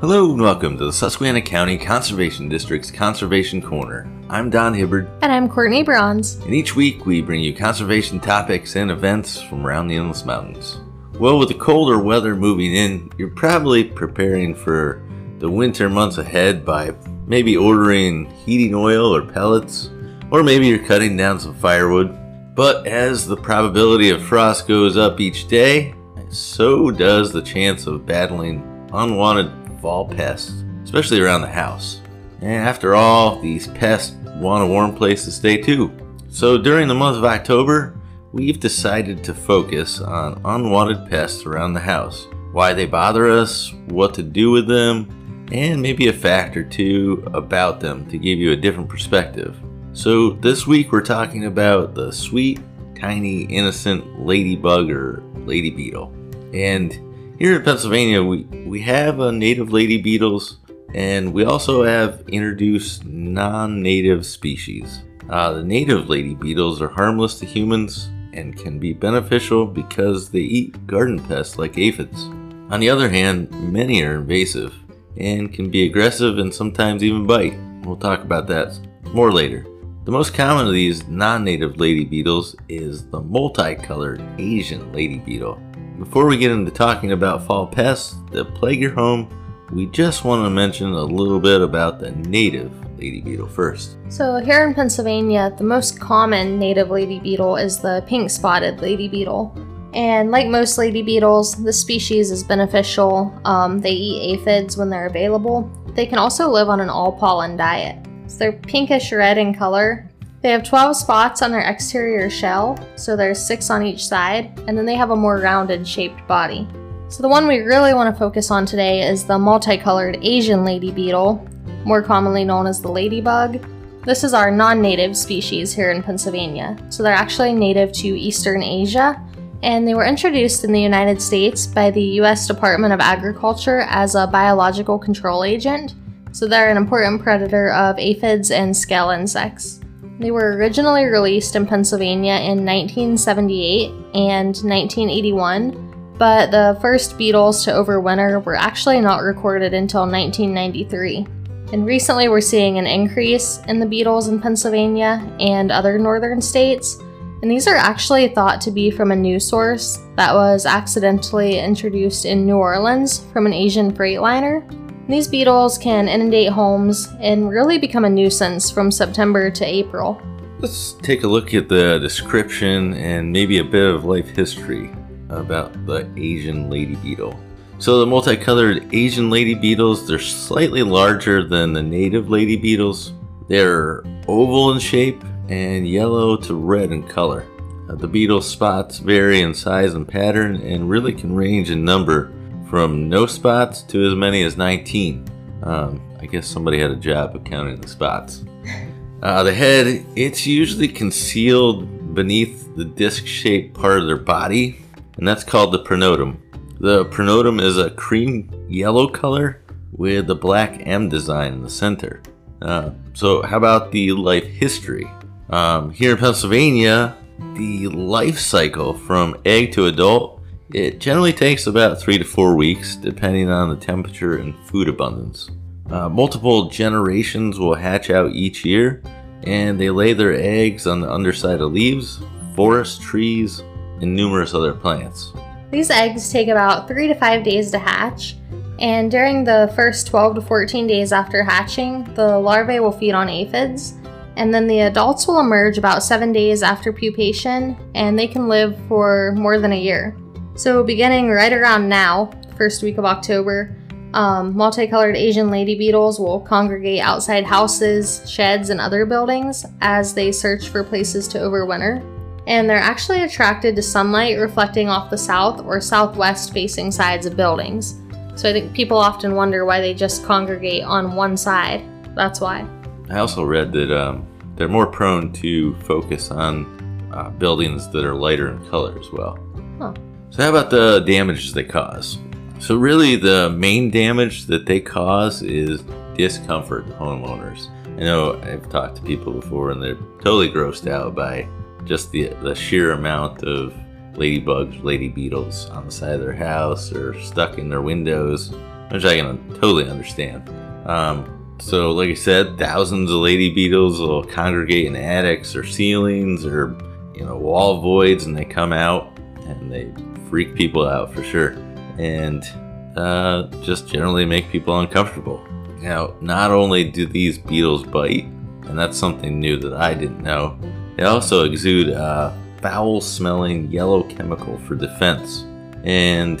Hello and welcome to the Susquehanna County Conservation District's Conservation Corner. I'm Don Hibbard, And I'm Courtney Bronze. and each week we bring you conservation topics and events from around the Endless Mountains. Well, with the colder weather moving in, you're probably preparing for the winter months ahead by maybe ordering heating oil or pellets, or maybe you're cutting down some firewood. But as the probability of frost goes up each day, so does the chance of battling unwanted fall pests, especially around the house. And after all, these pests want a warm place to stay too. So during the month of October, we've decided to focus on unwanted pests around the house, why they bother us, what to do with them, and maybe a fact or two about them to give you a different perspective. So this week we're talking about the sweet, tiny, innocent ladybug or lady beetle. And here in Pennsylvania, we, we have a native lady beetles, and we also have introduced non-native species. Uh, the native lady beetles are harmless to humans and can be beneficial because they eat garden pests like aphids. On the other hand, many are invasive and can be aggressive and sometimes even bite. We'll talk about that more later. The most common of these non-native lady beetles is the multicolored Asian lady beetle. Before we get into talking about fall pests that plague your home, we just want to mention a little bit about the native lady beetle first. So, here in Pennsylvania, the most common native lady beetle is the pink spotted lady beetle. And like most lady beetles, the species is beneficial. Um, they eat aphids when they're available. They can also live on an all pollen diet. So, they're pinkish red in color. They have 12 spots on their exterior shell, so there's six on each side, and then they have a more rounded shaped body. So, the one we really want to focus on today is the multicolored Asian lady beetle, more commonly known as the ladybug. This is our non native species here in Pennsylvania. So, they're actually native to Eastern Asia, and they were introduced in the United States by the US Department of Agriculture as a biological control agent. So, they're an important predator of aphids and scale insects. They were originally released in Pennsylvania in 1978 and 1981, but the first beetles to overwinter were actually not recorded until 1993. And recently we're seeing an increase in the beetles in Pennsylvania and other northern states. And these are actually thought to be from a new source that was accidentally introduced in New Orleans from an Asian freightliner. These beetles can inundate homes and really become a nuisance from September to April. Let's take a look at the description and maybe a bit of life history about the Asian lady beetle. So the multicolored Asian lady beetles, they're slightly larger than the native lady beetles. They're oval in shape and yellow to red in color. Uh, the beetle spots vary in size and pattern and really can range in number from no spots to as many as 19. Um, I guess somebody had a job of counting the spots. Uh, the head, it's usually concealed beneath the disc shaped part of their body, and that's called the pronotum. The pronotum is a cream yellow color with a black M design in the center. Uh, so, how about the life history? Um, here in Pennsylvania, the life cycle from egg to adult, it generally takes about three to four weeks, depending on the temperature and food abundance. Uh, multiple generations will hatch out each year, and they lay their eggs on the underside of leaves, forest trees, and numerous other plants. These eggs take about 3 to 5 days to hatch, and during the first 12 to 14 days after hatching, the larvae will feed on aphids, and then the adults will emerge about 7 days after pupation, and they can live for more than a year. So, beginning right around now, first week of October, um, multicolored Asian lady beetles will congregate outside houses, sheds, and other buildings as they search for places to overwinter. And they're actually attracted to sunlight reflecting off the south or southwest facing sides of buildings. So I think people often wonder why they just congregate on one side. That's why. I also read that um, they're more prone to focus on uh, buildings that are lighter in color as well. Huh. So, how about the damages they cause? So, really, the main damage that they cause is discomfort to homeowners. I know I've talked to people before and they're totally grossed out by just the, the sheer amount of ladybugs, lady beetles on the side of their house or stuck in their windows. which I can totally understand. Um, so, like I said, thousands of lady beetles will congregate in attics or ceilings or you know wall voids, and they come out and they freak people out for sure, and uh, just generally make people uncomfortable. Now, not only do these beetles bite, and that's something new that I didn't know, they also exude a foul-smelling yellow chemical for defense, and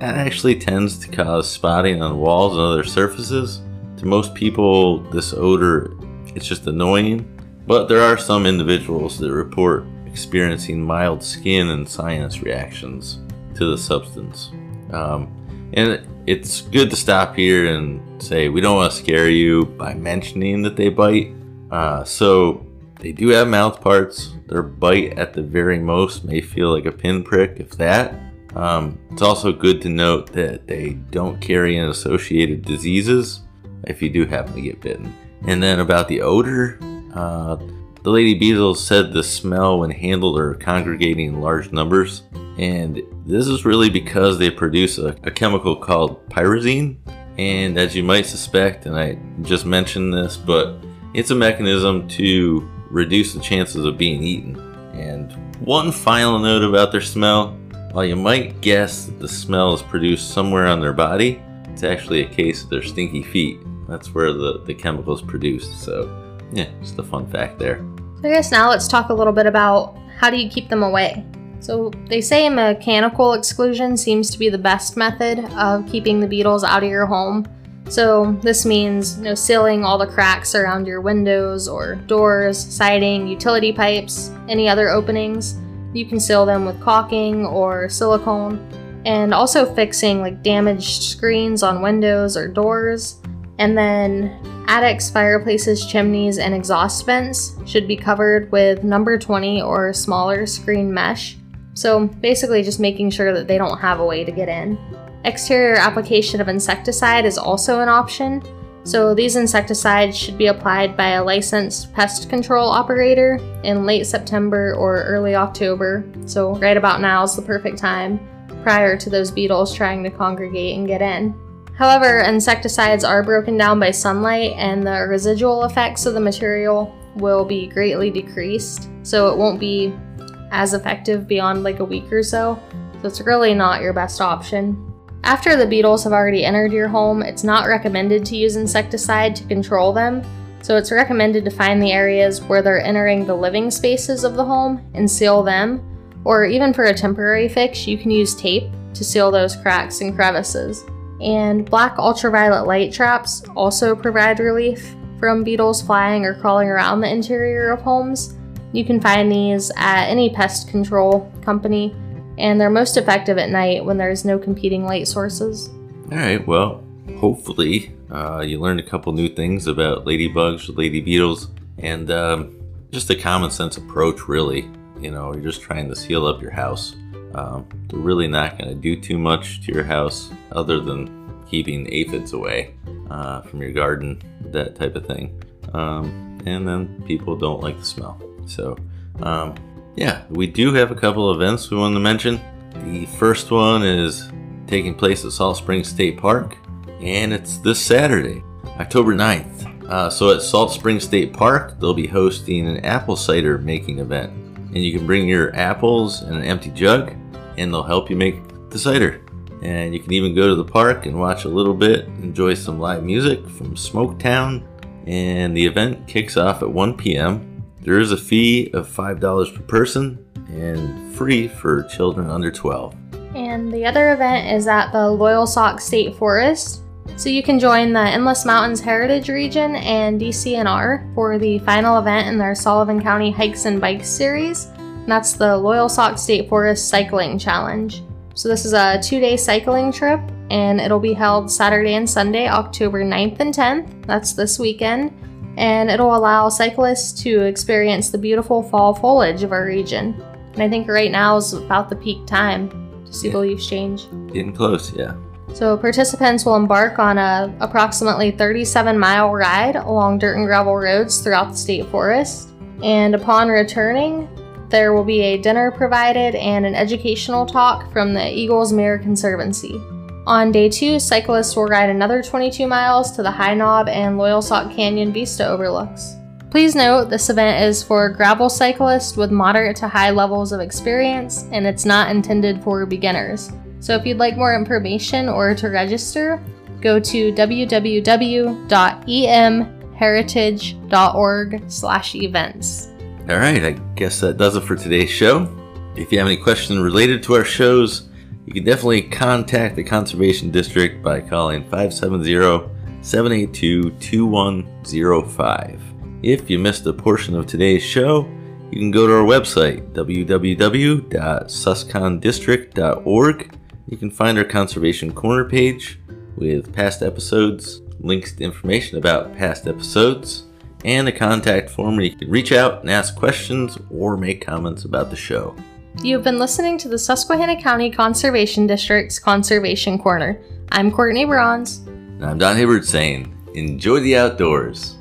that actually tends to cause spotting on walls and other surfaces. To most people, this odor it's just annoying, but there are some individuals that report experiencing mild skin and sinus reactions to the substance. Um, and it's good to stop here and say we don't want to scare you by mentioning that they bite. Uh, so they do have mouth parts. Their bite at the very most may feel like a pinprick, if that. Um, it's also good to note that they don't carry any associated diseases if you do happen to get bitten. And then about the odor, uh, the lady beetles said the smell when handled are congregating in large numbers. And this is really because they produce a, a chemical called pyrazine. And as you might suspect, and I just mentioned this, but it's a mechanism to reduce the chances of being eaten. And one final note about their smell while you might guess that the smell is produced somewhere on their body, it's actually a case of their stinky feet. That's where the, the chemical is produced. So, yeah, just a fun fact there. So I guess now let's talk a little bit about how do you keep them away. So they say mechanical exclusion seems to be the best method of keeping the beetles out of your home. So this means you know, sealing all the cracks around your windows or doors, siding, utility pipes, any other openings. You can seal them with caulking or silicone, and also fixing like damaged screens on windows or doors. And then attics, fireplaces, chimneys, and exhaust vents should be covered with number 20 or smaller screen mesh. So basically, just making sure that they don't have a way to get in. Exterior application of insecticide is also an option, so these insecticides should be applied by a licensed pest control operator in late September or early October. So right about now is the perfect time prior to those beetles trying to congregate and get in. However, insecticides are broken down by sunlight and the residual effects of the material will be greatly decreased, so it won't be as effective beyond like a week or so. So it's really not your best option. After the beetles have already entered your home, it's not recommended to use insecticide to control them, so it's recommended to find the areas where they're entering the living spaces of the home and seal them, or even for a temporary fix, you can use tape to seal those cracks and crevices. And black ultraviolet light traps also provide relief from beetles flying or crawling around the interior of homes. You can find these at any pest control company and they're most effective at night when there's no competing light sources. All right, well, hopefully uh, you learned a couple new things about ladybugs, lady beetles, and um, just a common sense approach, really. You know, you're just trying to seal up your house. Um, they're really not going to do too much to your house other than keeping aphids away uh, from your garden, that type of thing. Um, and then people don't like the smell. So, um, yeah, we do have a couple events we want to mention. The first one is taking place at Salt Springs State Park, and it's this Saturday, October 9th. Uh, so at Salt Springs State Park, they'll be hosting an apple cider making event. And you can bring your apples in an empty jug, and they'll help you make the cider. And you can even go to the park and watch a little bit, enjoy some live music from Smoketown. And the event kicks off at 1 p.m. There is a fee of $5 per person and free for children under 12. And the other event is at the Loyal Loyalsock State Forest. So you can join the Endless Mountains Heritage Region and DCNR for the final event in their Sullivan County Hikes and Bikes series. And that's the Loyal Loyalsock State Forest Cycling Challenge. So this is a two-day cycling trip and it'll be held Saturday and Sunday, October 9th and 10th. That's this weekend and it'll allow cyclists to experience the beautiful fall foliage of our region. And I think right now is about the peak time to see yeah. the leaves change. Getting close, yeah. So participants will embark on a approximately 37 mile ride along dirt and gravel roads throughout the state forest. And upon returning, there will be a dinner provided and an educational talk from the Eagles Mere Conservancy. On day two, cyclists will ride another 22 miles to the High Knob and Loyal Loyalsock Canyon Vista overlooks. Please note this event is for gravel cyclists with moderate to high levels of experience and it's not intended for beginners. So if you'd like more information or to register, go to www.emheritage.org/events. All right, I guess that does it for today's show. If you have any questions related to our shows, you can definitely contact the Conservation District by calling 570 782 2105. If you missed a portion of today's show, you can go to our website, www.suscondistrict.org. You can find our Conservation Corner page with past episodes, links to information about past episodes, and a contact form where you can reach out and ask questions or make comments about the show. You've been listening to the Susquehanna County Conservation District's Conservation Corner. I'm Courtney Bronze. And I'm Don Hibbert saying, enjoy the outdoors.